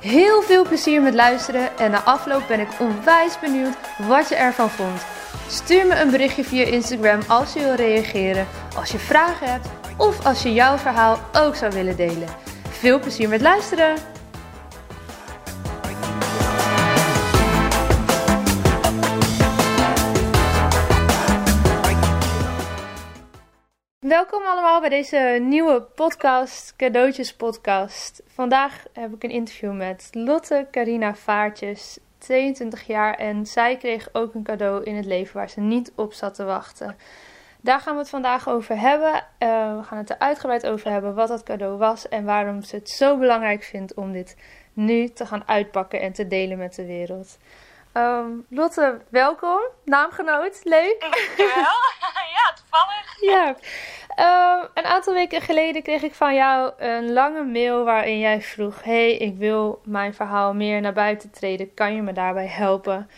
Heel veel plezier met luisteren en na afloop ben ik onwijs benieuwd wat je ervan vond. Stuur me een berichtje via Instagram als je wil reageren, als je vragen hebt of als je jouw verhaal ook zou willen delen. Veel plezier met luisteren! Welkom allemaal bij deze nieuwe podcast, Cadeautjes Podcast. Vandaag heb ik een interview met Lotte Carina Vaartjes, 22 jaar. En zij kreeg ook een cadeau in het leven waar ze niet op zat te wachten. Daar gaan we het vandaag over hebben. Uh, we gaan het er uitgebreid over hebben wat dat cadeau was en waarom ze het zo belangrijk vindt om dit nu te gaan uitpakken en te delen met de wereld. Um, Lotte, welkom. Naamgenoot, leuk. Dankjewel. ja, toevallig. Ja. Um, een aantal weken geleden kreeg ik van jou een lange mail waarin jij vroeg: Hey, ik wil mijn verhaal meer naar buiten treden. Kan je me daarbij helpen?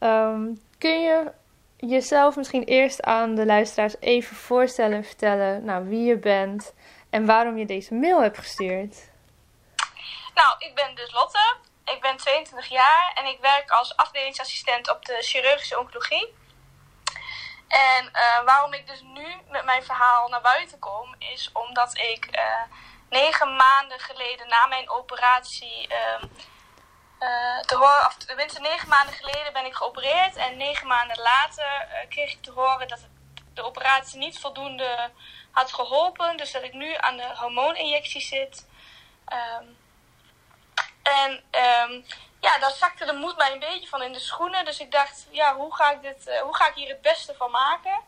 Um, kun je jezelf misschien eerst aan de luisteraars even voorstellen en vertellen nou, wie je bent en waarom je deze mail hebt gestuurd? Nou, ik ben dus Lotte. Ik ben 22 jaar en ik werk als afdelingsassistent op de chirurgische oncologie. En uh, waarom ik dus nu met mijn verhaal naar buiten kom, is omdat ik uh, negen maanden geleden na mijn operatie. Uh, te horen, of tenminste negen maanden geleden ben ik geopereerd. En negen maanden later kreeg ik te horen dat de operatie niet voldoende had geholpen. Dus dat ik nu aan de hormooninjectie zit. Um, en um, ja, daar zakte de moed mij een beetje van in de schoenen. Dus ik dacht, ja, hoe ga ik, dit, uh, hoe ga ik hier het beste van maken?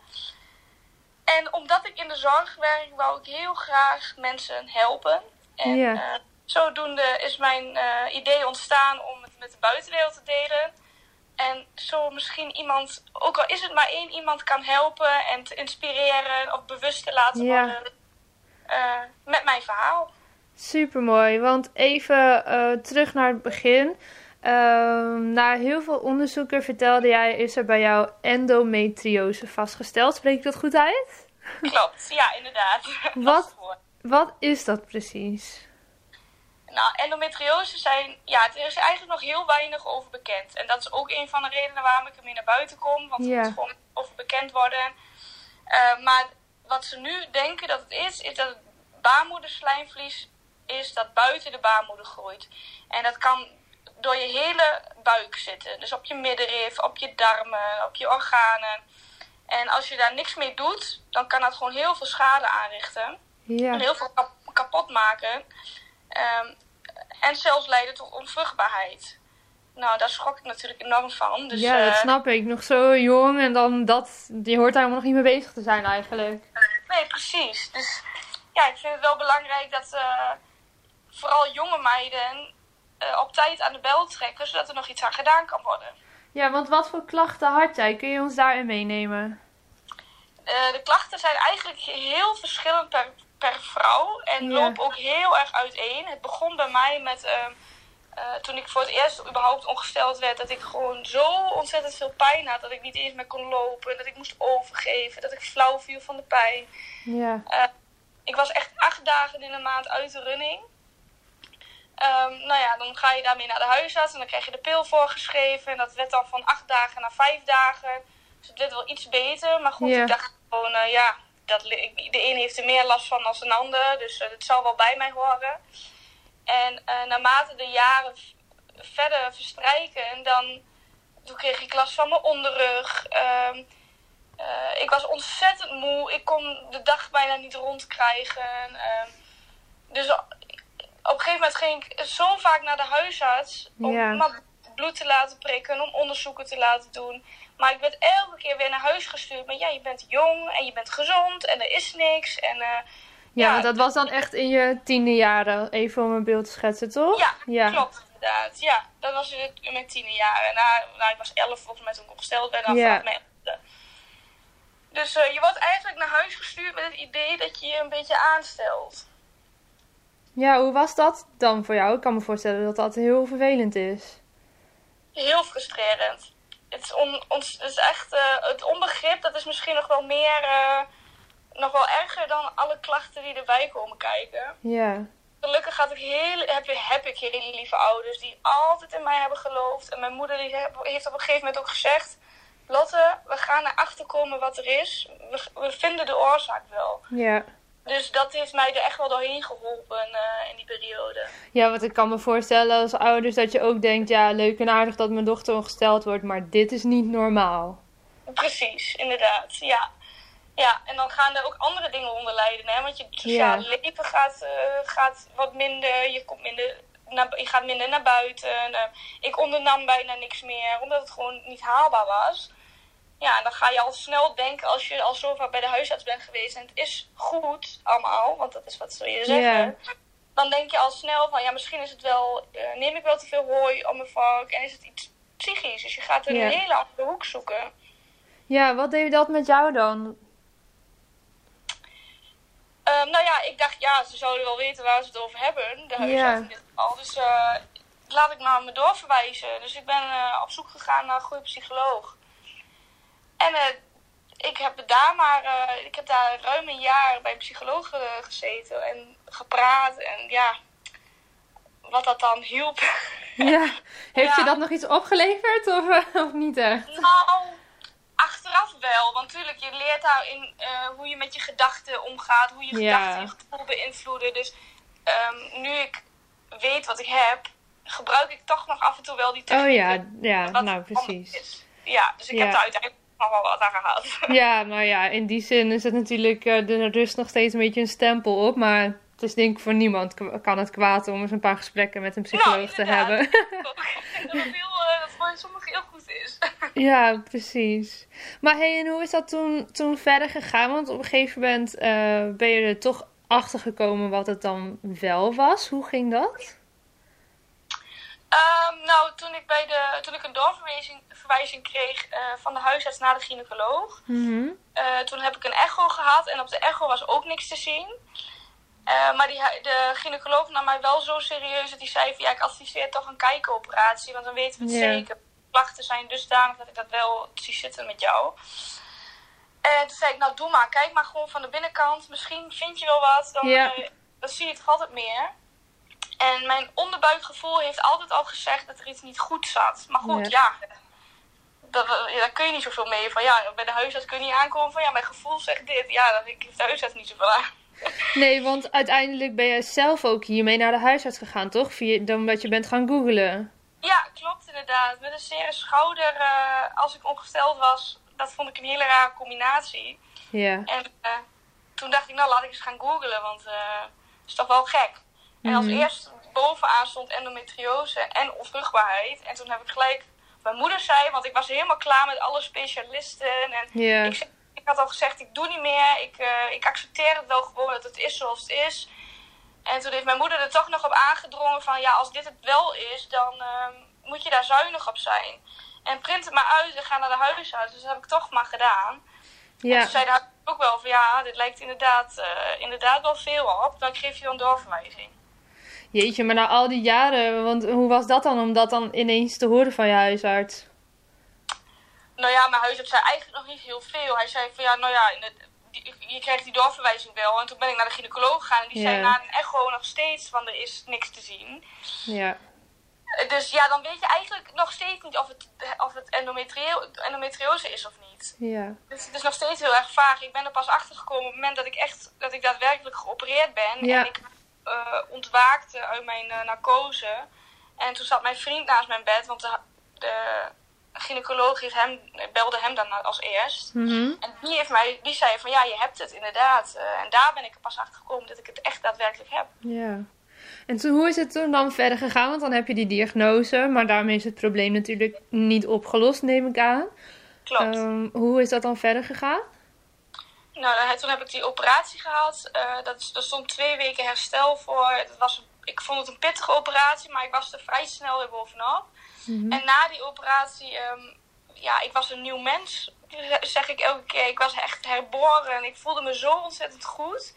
En omdat ik in de zorg werk, wou ik heel graag mensen helpen. En uh, zodoende is mijn uh, idee ontstaan om het met de buitenwereld te delen. En zo misschien iemand, ook al is het maar één iemand, kan helpen en te inspireren of bewust te laten worden uh, met mijn verhaal. Super mooi, want even uh, terug naar het begin. Uh, na heel veel onderzoeken vertelde jij, is er bij jou endometriose vastgesteld. Spreek ik dat goed uit? Klopt, ja, inderdaad. Wat, wat is dat precies? Nou, endometriose zijn, ja, er is eigenlijk nog heel weinig over bekend. En dat is ook een van de redenen waarom ik ermee naar buiten kom. Want het moet gewoon over bekend worden. Uh, maar wat ze nu denken dat het is, is dat het baarmoederslijmvlies is dat buiten de baarmoeder groeit. En dat kan door je hele buik zitten. Dus op je middenrif, op je darmen, op je organen. En als je daar niks mee doet, dan kan dat gewoon heel veel schade aanrichten. En heel veel kap kapot maken. Um, en zelfs leiden tot onvruchtbaarheid. Nou, daar schrok ik natuurlijk enorm van. Dus, ja dat uh, snap ik. Nog zo jong en dan dat, je hoort daar helemaal nog niet mee bezig te zijn eigenlijk. Nee, precies. Dus ja, ik vind het wel belangrijk dat uh, vooral jonge meiden uh, op tijd aan de bel trekken, zodat er nog iets aan gedaan kan worden. Ja, want wat voor klachten had jij? Kun je ons daarin meenemen? Uh, de klachten zijn eigenlijk heel verschillend per, per vrouw en lopen ook heel erg uiteen. Het begon bij mij met uh, uh, toen ik voor het eerst überhaupt ongesteld werd, dat ik gewoon zo ontzettend veel pijn had dat ik niet eens meer kon lopen, dat ik moest overgeven, dat ik flauw viel van de pijn. Ja. Ik was echt acht dagen in een maand uit de running. Um, nou ja, dan ga je daarmee naar de huisarts en dan krijg je de pil voorgeschreven. En dat werd dan van acht dagen naar vijf dagen. Dus het werd wel iets beter. Maar goed, ik dacht gewoon, uh, ja, dat, de een heeft er meer last van dan een ander. Dus het zal wel bij mij horen. En uh, naarmate de jaren verder verstrijken, dan toen kreeg ik last van mijn onderrug. Uh, ik was ontzettend moe. Ik kon de dag bijna niet rondkrijgen. Uh, dus op een gegeven moment ging ik zo vaak naar de huisarts om Ja. bloed te laten prikken, om onderzoeken te laten doen. Maar ik werd elke keer weer naar huis gestuurd. Maar ja, je bent jong en je bent gezond en er is niks. En, uh, Ja, dat was dan echt in je tiende jaren, even om een beeld te schetsen, toch? ja, Ja. klopt. inderdaad. Ja, dat was in, mijn tienerjaren. Nou, nou, ik was elf volgens mij toen ik opgesteld ben. Dan Ja. mijn. Dus eh, je wordt eigenlijk naar huis gestuurd met het idee dat je je een beetje aanstelt. Ja, hoe was dat dan voor jou? Ik kan me voorstellen dat dat heel vervelend is. Heel frustrerend. Het is, on, ons, het is echt eh, het onbegrip, dat is misschien nog wel meer, eh, nog wel erger dan alle klachten die erbij komen kijken. Ja. Gelukkig had ik heel, heb, heb ik hele lieve ouders die altijd in mij hebben geloofd. En mijn moeder die heeft op een gegeven moment ook gezegd: Lotte, we gaan erachter komen wat er is. We, we vinden de oorzaak wel. Ja. Dus dat heeft mij er echt wel doorheen geholpen eh, in die periode. Ja, want ik kan me voorstellen als ouders dat je ook denkt, ja, leuk en aardig dat mijn dochter ongesteld wordt, maar dit is niet normaal. Precies, inderdaad. Ja. Ja, en dan gaan er ook andere dingen onder lijden, hè? Want je sociale Ja. leven gaat, eh, gaat wat minder. Je, komt minder naar, je gaat minder naar buiten. Eh, ik ondernam bijna niks meer, omdat het gewoon niet haalbaar was. Ja, en dan ga je al snel denken als je al zo vaak bij de huisarts bent geweest. En het is goed allemaal, want dat is wat ze je zeggen. Dan denk je al snel van, ja, misschien is het wel... eh, neem ik wel te veel hooi om mijn vark en is het iets psychisch. Dus je gaat een hele andere hoek zoeken. Ja, wat deed dat met jou dan? Ehm, nou ja, ik dacht, ja, ze zouden wel weten waar ze het over hebben. De huisarts Ja. in dit geval. Dus eh, laat ik maar me doorverwijzen. Dus ik ben eh, op zoek gegaan naar een goede psycholoog. En eh, ik heb daar maar, eh, ik heb daar ruim een jaar bij een psycholoog eh, gezeten en gepraat. En ja, wat dat dan hielp. Ja. Heeft Ja. je dat nog iets opgeleverd of, of niet echt? Nou, achteraf wel. Want natuurlijk, je leert daarin eh hoe je met je gedachten omgaat. Hoe je Ja. gedachten je gevoel beïnvloeden. Dus ehm, nu ik weet wat ik heb, gebruik ik toch nog af en toe wel die Oh technieken. ja, ja, wat nou precies. Ja, dus ik Ja. heb daar uiteindelijk wel wat aan gehad. Ja, nou ja, in die zin is het natuurlijk, eh, er rust nog steeds een beetje een stempel op, maar het is denk ik voor niemand kan het kwaad om eens een paar gesprekken met een psycholoog te hebben. dat heel, eh, dat voor sommigen heel goed is. Ja, precies. Maar hey, en hoe is dat toen, toen verder gegaan? Want op een gegeven moment eh, ben je er toch achter gekomen wat het dan wel was. Hoe ging dat? Ehm, nou, toen ik, bij de, toen ik een doorverwijzing verwijzing kreeg eh, van de huisarts naar de gynaecoloog, Mhm. Eh, toen heb ik een echo gehad en op de echo was ook niks te zien. Eh, maar die, de gynaecoloog nam mij wel zo serieus dat hij zei van ja, ik adviseer toch een kijkenoperatie, want dan weten we het zeker. Klachten zijn dusdanig dat ik dat wel zie zitten met jou. En toen zei ik, nou doe maar, kijk maar gewoon van de binnenkant. Misschien vind je wel wat, dan, dan zie je het altijd meer. En mijn onderbuikgevoel heeft altijd al gezegd dat er iets niet goed zat. Maar goed, ja, dat, daar kun je niet zoveel mee. Van ja, bij de huisarts kun je niet aankomen van ja, mijn gevoel zegt dit. Ja, daar heeft de huisarts niet zoveel aan. Nee, want uiteindelijk ben jij zelf ook hiermee naar de huisarts gegaan, toch? Via, omdat je bent gaan googlen. Ja, klopt inderdaad. Met een zere schouder eh, als ik ongesteld was. Dat vond ik een hele rare combinatie. Ja. En eh, toen dacht ik, nou laat ik eens gaan googlen, want eh het is toch wel gek. En als Mhm. eerst bovenaan stond endometriose en onvruchtbaarheid. En toen heb ik gelijk, mijn moeder zei, want ik was helemaal klaar met alle specialisten. En ik, ik had al gezegd, ik doe niet meer. Ik, eh, ik accepteer het wel gewoon dat het is zoals het is. En toen heeft mijn moeder er toch nog op aangedrongen van... ja, als dit het wel is, dan ehm, moet je daar zuinig op zijn. En print het maar uit en ga naar de huisarts. Dus dat heb ik toch maar gedaan. En Ja. toen zei de huisarts ook wel van... ja, dit lijkt inderdaad, eh, inderdaad wel veel op. Dan geef je dan doorverwijzing. Jeetje, maar na al die jaren, want hoe was dat dan om dat dan ineens te horen van je huisarts? Nou ja, mijn huisarts zei eigenlijk nog niet heel veel. Hij zei van ja, nou ja, je krijgt die doorverwijzing wel. En toen ben ik naar de gynaecoloog gegaan en die Ja. zei na een echo nog steeds van er is niks te zien. Ja. Dus ja, dan weet je eigenlijk nog steeds niet of het, of het endometrio- endometriose is of niet. Ja. Dus het is nog steeds heel erg vaag. Ik ben er pas achter gekomen op het moment dat ik echt, dat ik daadwerkelijk geopereerd ben. Ja. En ik eh, ontwaakte uit mijn eh, narcose. En toen zat mijn vriend naast mijn bed, want de, de gynaecoloog heeft hem, belde hem dan als eerst. Mhm. En die, heeft mij, die zei van ja, je hebt het inderdaad. Eh, en daar ben ik pas achter gekomen dat ik het echt daadwerkelijk heb. Ja. En toen, hoe is het toen dan verder gegaan? Want dan heb je die diagnose, maar daarmee is het probleem natuurlijk niet opgelost, neem ik aan. Klopt. Ehm, hoe is dat dan verder gegaan? Nou, toen heb ik die operatie gehad. Eh, dat, er stond twee weken herstel voor. Het was ik vond het een pittige operatie, maar ik was er vrij snel weer bovenop. Mhm. En na die operatie, ehm, ja, ik was een nieuw mens, zeg ik elke keer. Ik was echt herboren. Ik voelde me zo ontzettend goed.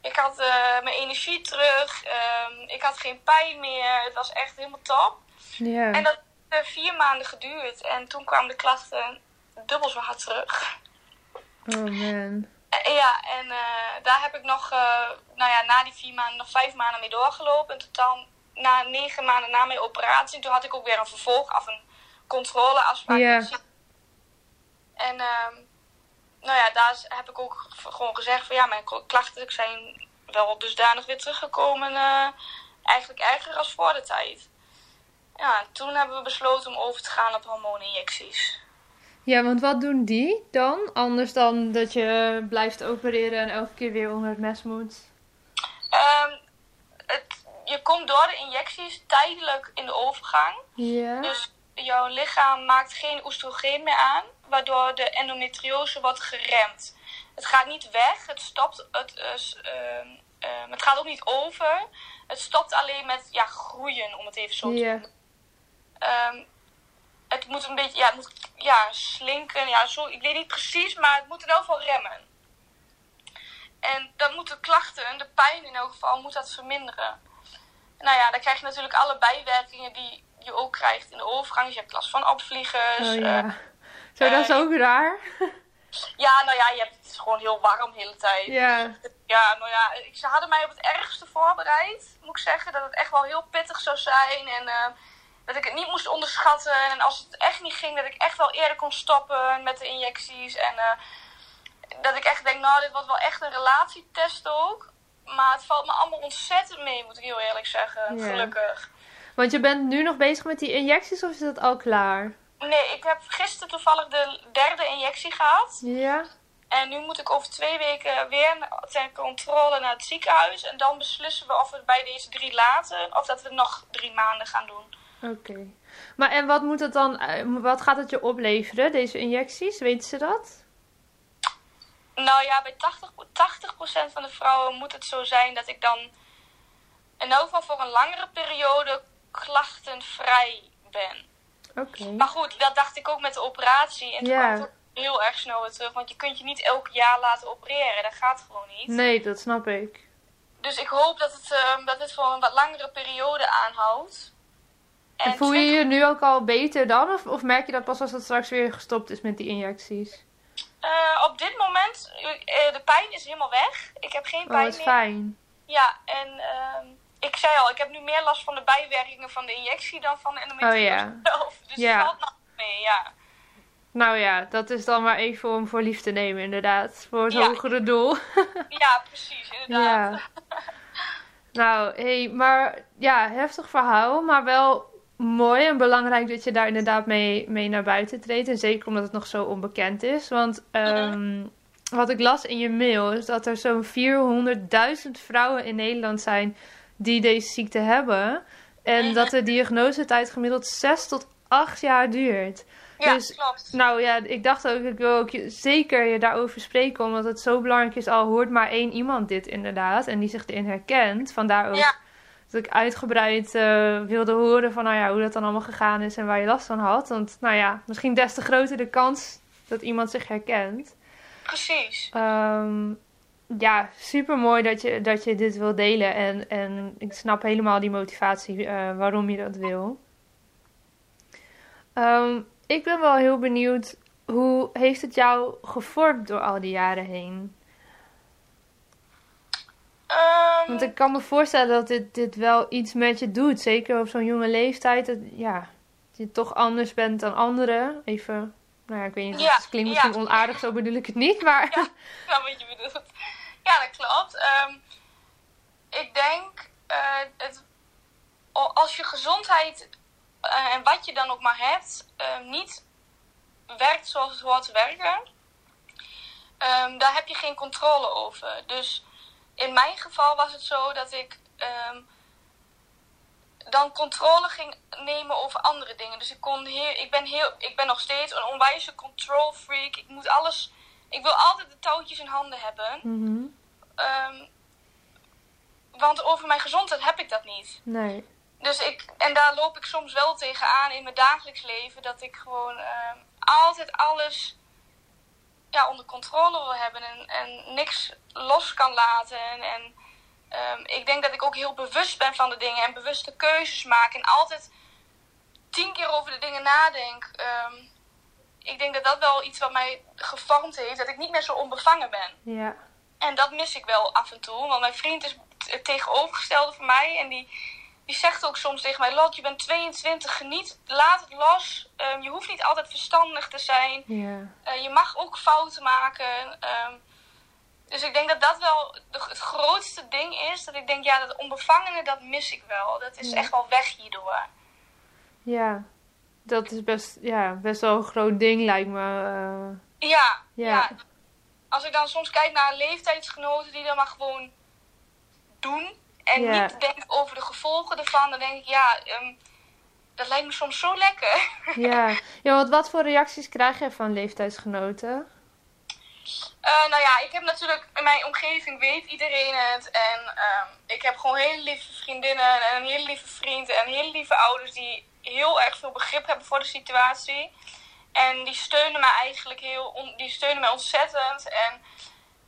Ik had eh, mijn energie terug. ehm, ik had geen pijn meer. Het was echt helemaal top. Ja. En dat heeft vier maanden geduurd. En toen kwamen de klachten dubbel zo hard terug. Oh man. Eh, Ja, en eh, daar heb ik nog, eh, nou ja, na die vier maanden nog vijf maanden mee doorgelopen. In totaal na negen maanden na mijn operatie. En toen had ik ook weer een vervolg of een controleafspraak. Ja. En ehm, nou ja, daar heb ik ook gewoon gezegd van ja, mijn kl- klachten zijn wel dusdanig weer teruggekomen. eigenlijk erger als voor de tijd. Ja, en toen hebben we besloten om over te gaan op hormooninjecties. Ja, want wat doen die dan? Anders dan dat je blijft opereren en elke keer weer onder het mes moet. Ehm, het, je komt door de injecties tijdelijk in de overgang. Ja. Dus jouw lichaam maakt geen oestrogeen meer aan, waardoor de endometriose wordt geremd. Het gaat niet weg, het stopt, het, is, ehm, ehm, het gaat ook niet over. Het stopt alleen met ja, groeien, om het even zo te Ja. noemen. Het moet een beetje, ja, het moet ja, slinken, ja, zo, ik weet niet precies, maar het moet in elk geval remmen. En dan moeten de klachten, de pijn in elk geval, moet dat verminderen. Nou ja, dan krijg je natuurlijk alle bijwerkingen die je ook krijgt in de overgang. Dus je hebt last van opvliegers. Oh eh, ja. Zo, dat is eh, ook raar. ja, nou ja, je hebt, het is gewoon heel warm de hele tijd. Ja. Ja, nou ja, ik- ze hadden mij op het ergste voorbereid, moet ik zeggen. Dat het echt wel heel pittig zou zijn en eh, dat ik het niet moest onderschatten. En als het echt niet ging, dat ik echt wel eerder kon stoppen met de injecties. En eh, dat ik echt denk, nou, dit wordt wel echt een relatietest ook. Maar het valt me allemaal ontzettend mee, moet ik heel eerlijk zeggen. Ja. Gelukkig. Want je bent nu nog bezig met die injecties of is dat al klaar? Nee, ik heb gisteren toevallig de derde injectie gehad. Ja. En nu moet ik over twee weken weer ter controle naar het ziekenhuis. En dan beslissen we of we het bij deze drie laten. Of dat we nog drie maanden gaan doen. Oké. Maar en wat moet het dan, eh, wat gaat het je opleveren, deze injecties? Weten ze dat? Nou ja, bij 80, 80% van de vrouwen moet het zo zijn dat ik dan in elk geval voor een langere periode klachtenvrij ben. Oké. Maar goed, dat dacht ik ook met de operatie. En toen Ja. kwam het heel erg snel weer terug. Want je kunt je niet elk jaar laten opereren. Dat gaat gewoon niet. Nee, dat snap ik. Dus ik hoop dat het, ehm, dat het voor een wat langere periode aanhoudt. En voel je je nu ook al beter dan? Of, of merk je dat pas als het straks weer gestopt is met die injecties? Eh, op dit moment, eh, de pijn is helemaal weg. Ik heb geen Oh, pijn wat meer. fijn. Ja, en ehm, ik zei al, ik heb nu meer last van de bijwerkingen van de injectie dan van de endometriose Oh, ja. zelf. Dus Ja. valt nog mee, ja. Nou ja, dat is dan maar even om voor lief te nemen, inderdaad. Voor het Ja. hogere doel. Ja, precies, inderdaad. Ja. Nou, hé, hey, maar ja, heftig verhaal, maar wel mooi en belangrijk dat je daar inderdaad mee, mee naar buiten treedt. En zeker omdat het nog zo onbekend is. Want ehm, wat ik las in je mail is dat er zo'n 400.000 vrouwen in Nederland zijn die deze ziekte hebben. En Mhm. dat de diagnosetijd gemiddeld 6 tot 8 jaar duurt. Ja, Dus- klopt. Nou ja, ik dacht ook, ik wil ook je- zeker je daarover spreken, omdat het zo belangrijk is. Al hoort maar één iemand dit inderdaad en die zich erin herkent. Vandaar ook Ja. Dat ik uitgebreid eh, wilde horen van nou ja, hoe dat dan allemaal gegaan is en waar je last van had. Want nou ja, misschien des te groter de kans dat iemand zich herkent. Precies. Ehm, ja, super mooi dat je, dat je dit wil delen. En, en ik snap helemaal die motivatie eh, waarom je dat wil. Ehm, ik ben wel heel benieuwd, hoe heeft het jou gevormd door al die jaren heen? Ehm, Want ik kan me voorstellen dat dit, dit wel iets met je doet. Zeker op zo'n jonge leeftijd. Dat, ja, dat je toch anders bent dan anderen. Even, nou ja, ik weet niet, Ja, het klinkt misschien ja. onaardig, zo bedoel ik het niet. Maar Ja. Nou, wat je bedoelt. Ja, dat klopt. Ehm, ik denk, eh, het, als je gezondheid eh, en wat je dan ook maar hebt, eh, niet werkt zoals het hoort te werken, ehm, daar heb je geen controle over. Dus in mijn geval was het zo dat ik ehm, dan controle ging nemen over andere dingen. Dus ik, kon heel, ik, ben heel, ik ben nog steeds een onwijze control freak. Ik moet alles. Ik wil altijd de touwtjes in handen hebben. Mhm. Ehm, want over mijn gezondheid heb ik dat niet. Nee. Dus ik, en daar loop ik soms wel tegenaan in mijn dagelijks leven. Dat ik gewoon ehm, altijd alles ja, onder controle wil hebben en, en niks los kan laten. En, en ehm, ik denk dat ik ook heel bewust ben van de dingen en bewuste keuzes maak. En altijd tien keer over de dingen nadenk. Ehm, ik denk dat dat wel iets wat mij gevormd heeft. Dat ik niet meer zo onbevangen ben. Ja. En dat mis ik wel af en toe. Want mijn vriend is het tegenovergestelde van mij. En die, die zegt ook soms tegen mij: Lot, je bent 22, geniet, laat het los. Ehm, je hoeft niet altijd verstandig te zijn. Eh, je mag ook fouten maken. Ehm, dus ik denk dat dat wel de- het grootste ding is. Dat ik denk, ja, dat onbevangene, dat mis ik wel. Dat is echt wel weg hierdoor. Ja. Dat is best, ja, best wel een groot ding, lijkt me. eh. Ja, Ja. ja. Als ik dan soms kijk naar leeftijdsgenoten die dat maar gewoon doen. En niet denk over de gevolgen ervan. Dan denk ik, ja, ehm, dat lijkt me soms zo lekker. ja. ja, want wat voor reacties krijg je van leeftijdsgenoten? Eh, nou ja, ik heb natuurlijk in mijn omgeving weet iedereen het. En ehm, ik heb gewoon hele lieve vriendinnen en een hele lieve vriend en hele lieve ouders die heel erg veel begrip hebben voor de situatie. En die steunen mij eigenlijk heel, on- die steunen mij ontzettend. En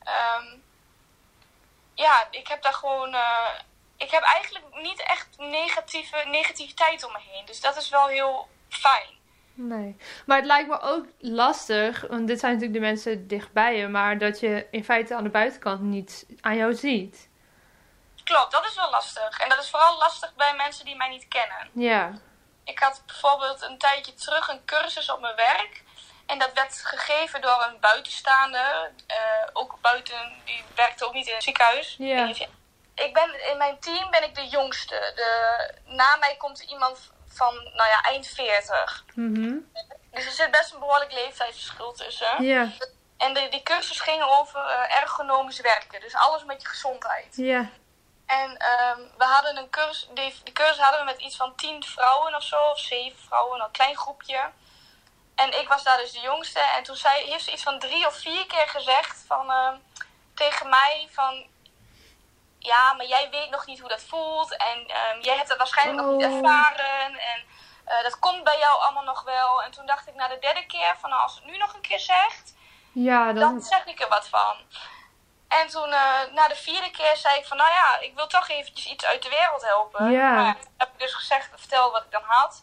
ehm, ja, ik heb daar gewoon, eh, ik heb eigenlijk niet echt negatieve, negativiteit om me heen. Dus dat is wel heel fijn. Nee. Maar het lijkt me ook lastig, want dit zijn natuurlijk de mensen dichtbij je, maar dat je in feite aan de buitenkant niet aan jou ziet. Klopt, dat is wel lastig. En dat is vooral lastig bij mensen die mij niet kennen. Ja. Ik had bijvoorbeeld een tijdje terug een cursus op mijn werk. En dat werd gegeven door een buitenstaande. eh, ook buiten, die werkte ook niet in het ziekenhuis. Ja. Ik ben, in mijn team ben ik de jongste. De, na mij komt iemand van, nou ja, eind 40. Mhm. Dus er zit best een behoorlijk leeftijdsverschil tussen. Ja. En de, die cursus ging over eh, ergonomisch werken. Dus alles met je gezondheid. Ja. En ehm, we hadden een cursus, die, die cursus hadden we met iets van tien vrouwen of zo, of zeven vrouwen, een klein groepje. En ik was daar dus de jongste. En toen zei, heeft ze iets van drie of vier keer gezegd van, ehm, tegen mij van... Ja, maar jij weet nog niet hoe dat voelt. En ehm, jij hebt het waarschijnlijk nog niet Oh. ervaren. En eh, dat komt bij jou allemaal nog wel. En toen dacht ik na de derde keer van, nou, als het nu nog een keer zegt Ja, dan dan... zeg ik er wat van. En toen, eh, na de vierde keer, zei ik van, nou ja, ik wil toch eventjes iets uit de wereld helpen. Ja. Maar toen heb ik dus gezegd, vertel wat ik dan had.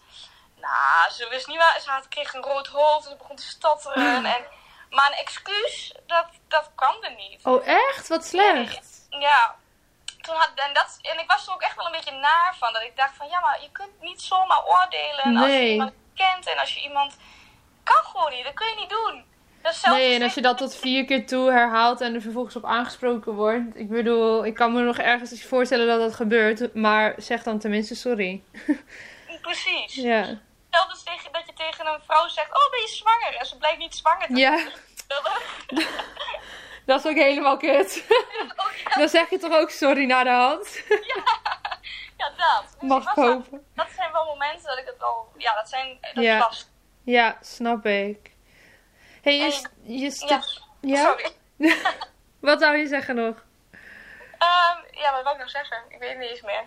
Nou, ze wist niet waar, ze had, kreeg een rood hoofd en ze begon te stotteren. en, maar een excuus, dat, dat kwam er niet. Oh, echt? Wat slecht. Ja. Toen had, en, dat, en ik was er ook echt wel een beetje naar van. Dat ik dacht van, ja, maar je kunt niet zomaar oordelen als je iemand kent. En als je iemand... Kan gewoon niet, dat kun je niet doen. Nee, en als je dat tot vier keer toe herhaalt en er vervolgens op aangesproken wordt. Ik bedoel, ik kan me nog ergens iets voorstellen dat dat gebeurt, maar zeg dan tenminste sorry. Precies. Ja. Stel dus tegen, dat je tegen een vrouw zegt, oh ben je zwanger? En ze blijkt niet zwanger te Ja. dat is ook helemaal kut. Oh, ja, Dan zeg je toch ook sorry naar de hand. ja, dat. Dus Mag ik wel- hopen. dat zijn wel momenten dat ik het wel, ja dat zijn, dat Ja. lastig. Ja, snap ik. hey, je, En- je Ja, ja? sorry. Wat zou je zeggen nog? Ehm, ja, wat wil ik nou zeggen? Ik weet het niet eens meer.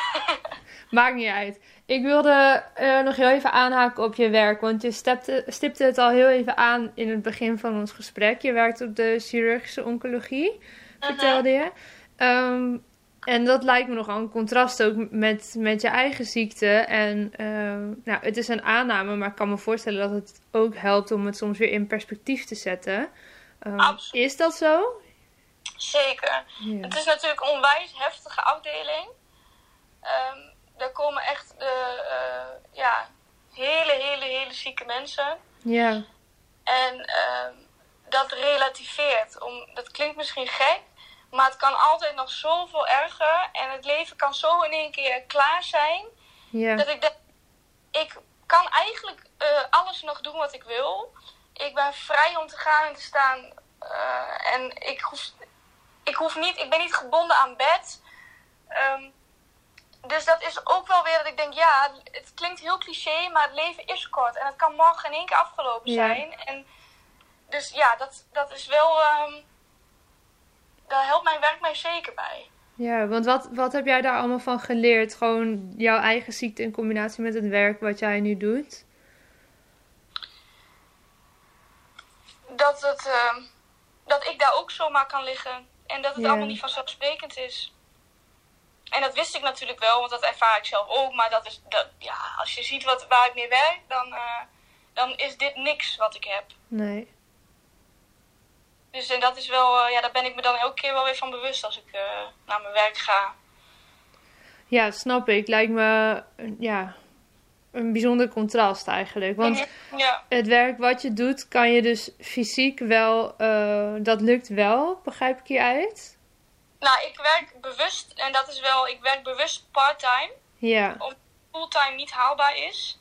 Maakt niet uit. Ik wilde eh, nog heel even aanhaken op je werk. Want je stipte, stipte het al heel even aan in het begin van ons gesprek. Je werkt op de chirurgische oncologie, vertelde je. Ehm, en dat lijkt me nogal een contrast ook met, met je eigen ziekte. En ehm, nou, het is een aanname, maar ik kan me voorstellen dat het ook helpt om het soms weer in perspectief te zetten. Ehm, Absoluut. is dat zo? Zeker. Ja. Het is natuurlijk een onwijs heftige afdeling. Ehm er komen echt de, eh, ja, hele, hele, hele zieke mensen. Ja, En ehm, dat relativeert. Om, dat klinkt misschien gek, maar het kan altijd nog zoveel erger. En het leven kan zo in één keer klaar zijn. ja, Dat ik denk, ik kan eigenlijk eh, alles nog doen wat ik wil. Ik ben vrij om te gaan en te staan. eh, en ik hoef, ik hoef niet, ik ben niet gebonden aan bed. Ehm, dus dat is ook wel weer dat ik denk, ja, het klinkt heel cliché, maar het leven is kort. En het kan morgen in één keer afgelopen Ja. zijn. En dus ja, dat, dat is wel, ehm, daar helpt mijn werk mij zeker bij. Ja, want wat, wat heb jij daar allemaal van geleerd? Gewoon jouw eigen ziekte in combinatie met het werk wat jij nu doet? Dat, het, ehm, dat ik daar ook zomaar kan liggen. En dat het Ja. allemaal niet vanzelfsprekend is. En dat wist ik natuurlijk wel, want dat ervaar ik zelf ook. Maar dat is, dat, ja, als je ziet wat, waar ik mee werk, dan, eh, dan is dit niks wat ik heb. Nee. Dus en dat is wel, eh, ja, daar ben ik me dan elke keer wel weer van bewust als ik eh, naar mijn werk ga. Ja, snap ik. Lijkt me een- ja, een bijzonder contrast eigenlijk. Want Mhm, Ja, het werk wat je doet, kan je dus fysiek wel, dat lukt wel, begrijp ik hieruit? Nou, ik werk bewust, en dat is wel, ik werk bewust part-time. Ja, Fulltime niet haalbaar is.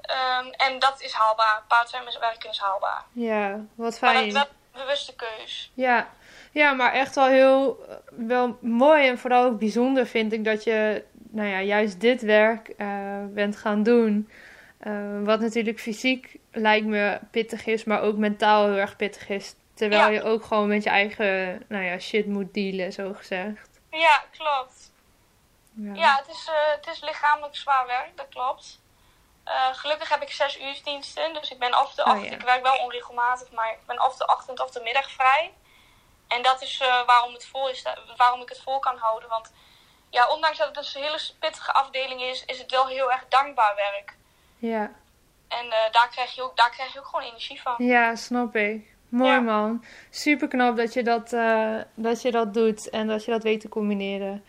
Ehm, en dat is haalbaar. Part-time is werken is haalbaar. ja, wat Maar dat fijn. is wel een bewuste keus. Ja. ja, maar echt wel heel wel mooi en vooral ook bijzonder vind ik dat je nou ja, juist dit werk eh, bent gaan doen. Eh, wat natuurlijk fysiek lijkt me pittig is, maar ook mentaal heel erg pittig is. Terwijl Ja. je ook gewoon met je eigen nou ja, shit moet dealen, zo gezegd. Ja, klopt. Ja. Ja, het is, eh, het is lichamelijk zwaar werk, dat klopt. Eh, gelukkig heb ik zes uursdiensten, dus ik ben of de Oh, ja. ik werk wel onregelmatig, maar ik ben of de ochtend of de middag vrij. En dat is eh, waarom, het vol is, waarom ik het vol kan houden. Want ja, ondanks dat het een hele pittige afdeling is, is het wel heel erg dankbaar werk. Ja. En daar, krijg je ook, daar krijg je ook gewoon energie van. ja, snap ik. Mooi Ja. man. Super knap dat je dat, eh, dat je dat doet en dat je dat weet te combineren.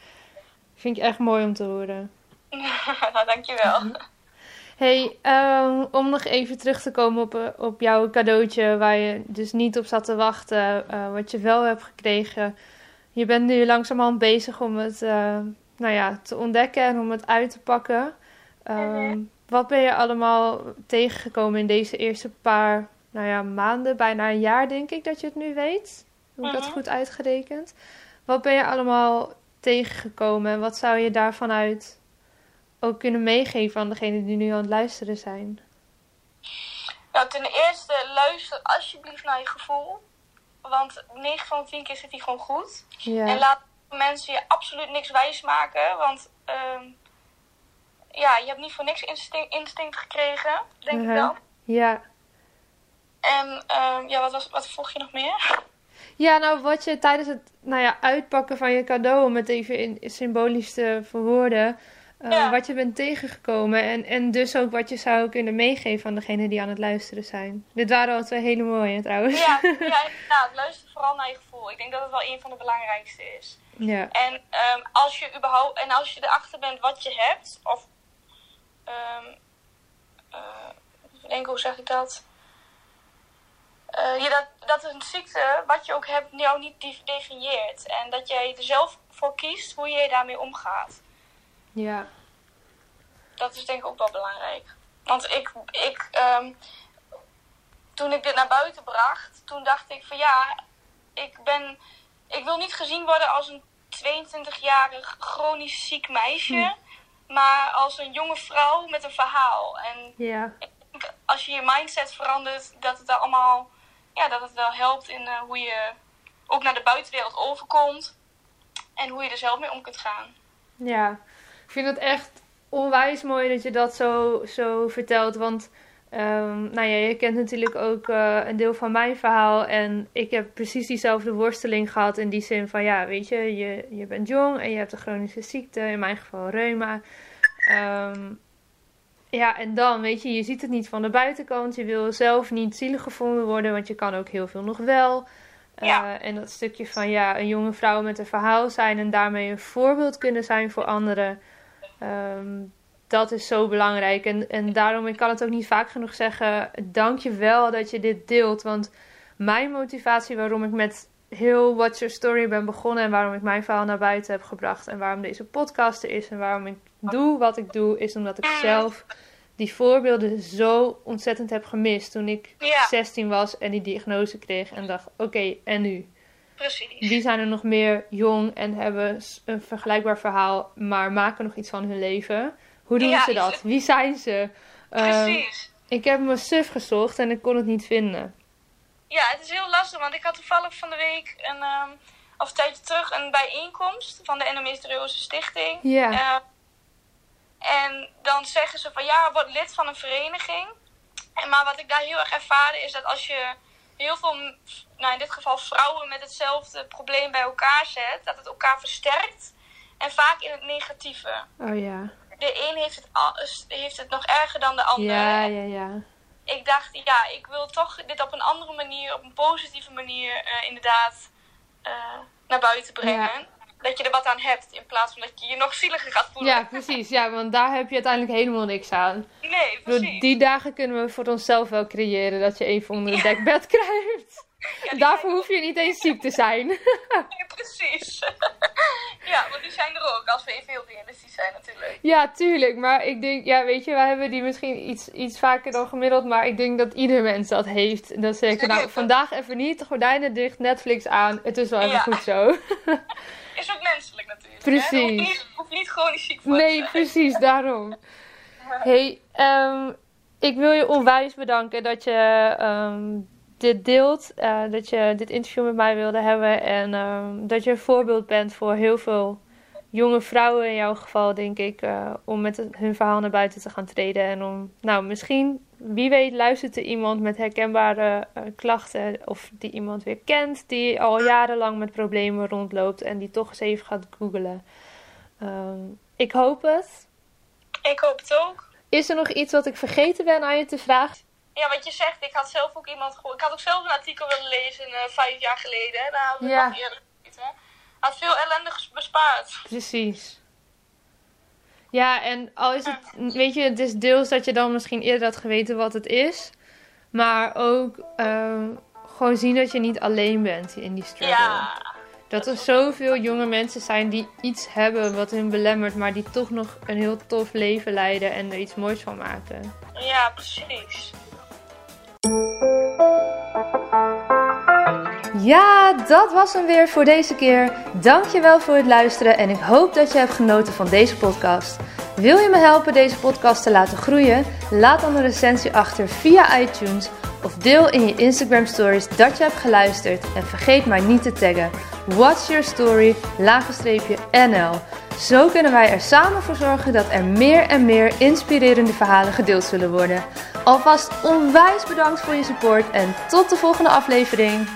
Vind ik echt mooi om te horen. nou, dankjewel. Hey, ehm, om nog even terug te komen op, eh, op jouw cadeautje waar je dus niet op zat te wachten, eh, wat je wel hebt gekregen. Je bent nu langzamerhand bezig om het nou ja, te ontdekken en om het uit te pakken. Ehm, Mhm. Wat ben je allemaal tegengekomen in deze eerste paar nou ja, maanden, bijna een jaar denk ik dat je het nu weet? Heb ik dat Mhm. goed uitgerekend? Wat ben je allemaal tegengekomen en wat zou je daarvan uit ook kunnen meegeven aan degenen die nu aan het luisteren zijn? Nou, ten eerste, luister alsjeblieft naar je gevoel. Want 9 van de 10 keer zit hij gewoon goed. En laat mensen je absoluut niks wijsmaken. Want ehm, ja, je hebt niet voor niks instinct, instinct gekregen, denk ik wel. ja. En ehm, ja, wat, was, wat volg je nog meer? Ja, nou wat je tijdens het nou ja, uitpakken van je cadeau, om het even in, symbolisch te verwoorden, eh, Ja. wat je bent tegengekomen en, en dus ook wat je zou kunnen meegeven aan degenen die aan het luisteren zijn. Dit waren al twee hele mooie trouwens. Ja, ja inderdaad. Luister vooral naar je gevoel. Ik denk dat het wel een van de belangrijkste is. Ja, En ehm, als je überhaupt en als je erachter bent wat je hebt, of even denken, hoe zeg ik dat? Eh, ja, dat, dat een ziekte, wat je ook hebt, jou niet def- definieert. En dat jij er zelf voor kiest hoe je daarmee omgaat. ja, Dat is denk ik ook wel belangrijk. Want ik, ik ehm, toen ik dit naar buiten bracht, toen dacht ik van ja, ik ben, ik wil niet gezien worden als een 22-jarig chronisch ziek meisje, maar als een jonge vrouw met een verhaal. En ja, ik denk, als je je mindset verandert, dat het allemaal, ja, dat het wel helpt in eh, hoe je ook naar de buitenwereld overkomt en hoe je er zelf mee om kunt gaan. ja. Ik vind het echt onwijs mooi dat je dat zo, zo vertelt, want ehm, nou ja, je kent natuurlijk ook eh, een deel van mijn verhaal en ik heb precies diezelfde worsteling gehad in die zin van ja, weet je, je, je bent jong en je hebt een chronische ziekte, in mijn geval reuma. Ehm, ja, en dan, weet je, je ziet het niet van de buitenkant. Je wil zelf niet zielig gevonden worden, want je kan ook heel veel nog wel. Eh. En dat stukje van ja, een jonge vrouw met een verhaal zijn en daarmee een voorbeeld kunnen zijn voor anderen. ehm, dat is zo belangrijk. En, en daarom, ik kan het ook niet vaak genoeg zeggen. Dank je wel dat je dit deelt. Want mijn motivatie waarom ik met heel What's Your Story ben begonnen. En waarom ik mijn verhaal naar buiten heb gebracht. En waarom deze podcast er is. En waarom ik doe wat ik doe. Is omdat ik zelf die voorbeelden zo ontzettend heb gemist. Toen ik Ja. 16 was en die diagnose kreeg. En dacht, oké, en nu? Precies. Wie zijn er nog meer jong en hebben een vergelijkbaar verhaal, maar maken nog iets van hun leven? Hoe doen Ja, ze dat? Wie zijn ze? Ehm, Precies. ik heb mijn suf gezocht en ik kon het niet vinden. Ja, het is heel lastig, want ik had toevallig van de week een ehm, of een tijdje terug een bijeenkomst van de endometriose stichting. Ja. Eh, en dan zeggen ze van ja, word lid van een vereniging. En maar wat ik daar heel erg ervaren is dat als je heel veel, nou in dit geval vrouwen met hetzelfde probleem bij elkaar zet, dat het elkaar versterkt. En vaak in het negatieve. Oh ja. De een heeft het, al, heeft het nog erger dan de ander. Ja, ja, ja. Ik dacht, ja, ik wil toch dit op een andere manier, op een positieve manier uh, inderdaad uh, naar buiten brengen. Ja. Dat je er wat aan hebt, in plaats van dat je je nog zieliger gaat voelen. Ja, precies. Ja, want daar heb je uiteindelijk helemaal niks aan. Nee, precies. Die dagen kunnen we voor onszelf wel creëren, dat je even onder het dekbed kruipt. Ja, Daarvoor hoef je niet eens ziek te zijn. Nee, precies. ja, want die zijn er ook, als we even heel realistisch zijn natuurlijk. Ja, tuurlijk. Maar ik denk, ja, weet je, wij hebben die misschien iets, iets vaker dan gemiddeld. Maar ik denk dat ieder mens dat heeft. Dat ze zeggen, nou, vandaag even niet, gordijnen dicht, Netflix aan. Het is wel even Ja. goed zo. Is ook menselijk natuurlijk. Precies. Hè? Je hoeft niet, chronisch ziek voor te Nee, precies, daarom. hey, ehm, ik wil je onwijs bedanken dat je ehm, dit deelt. eh, dat je dit interview met mij wilde hebben. En ehm, dat je een voorbeeld bent voor heel veel jonge vrouwen in jouw geval, denk ik. eh, om met hun verhaal naar buiten te gaan treden. En om, nou, misschien, wie weet, luistert er iemand met herkenbare eh, klachten. Of die iemand weer kent, die al jarenlang met problemen rondloopt. En die toch eens even gaat googlen. Ehm, ik hoop het. Ik hoop het ook. Is er nog iets wat ik vergeten ben aan je te vragen? Ja, wat je zegt, ik had zelf ook iemand gehoord. Ik had ook zelf een artikel willen lezen eh, vijf jaar geleden. Daar hadden we Ja. nog eerder. Had veel ellende bespaard. Precies. Ja, en al is het, weet je, het is deels dat je dan misschien eerder had geweten wat het is. Maar ook ehm, gewoon zien dat je niet alleen bent in die struggle. Ja, Dat er zoveel jonge mensen zijn die iets hebben wat hun belemmert, maar die toch nog een heel tof leven leiden en er iets moois van maken. ja, precies. Ja, dat was hem weer voor deze keer. Dankjewel voor het luisteren en ik hoop dat je hebt genoten van deze podcast. Wil je me helpen deze podcast te laten groeien? Laat dan een recensie achter via iTunes of deel in je Instagram stories dat je hebt geluisterd en vergeet mij niet te taggen. What's your story? NL. Zo kunnen wij er samen voor zorgen dat er meer en meer inspirerende verhalen gedeeld zullen worden. Alvast onwijs bedankt voor je support en tot de volgende aflevering.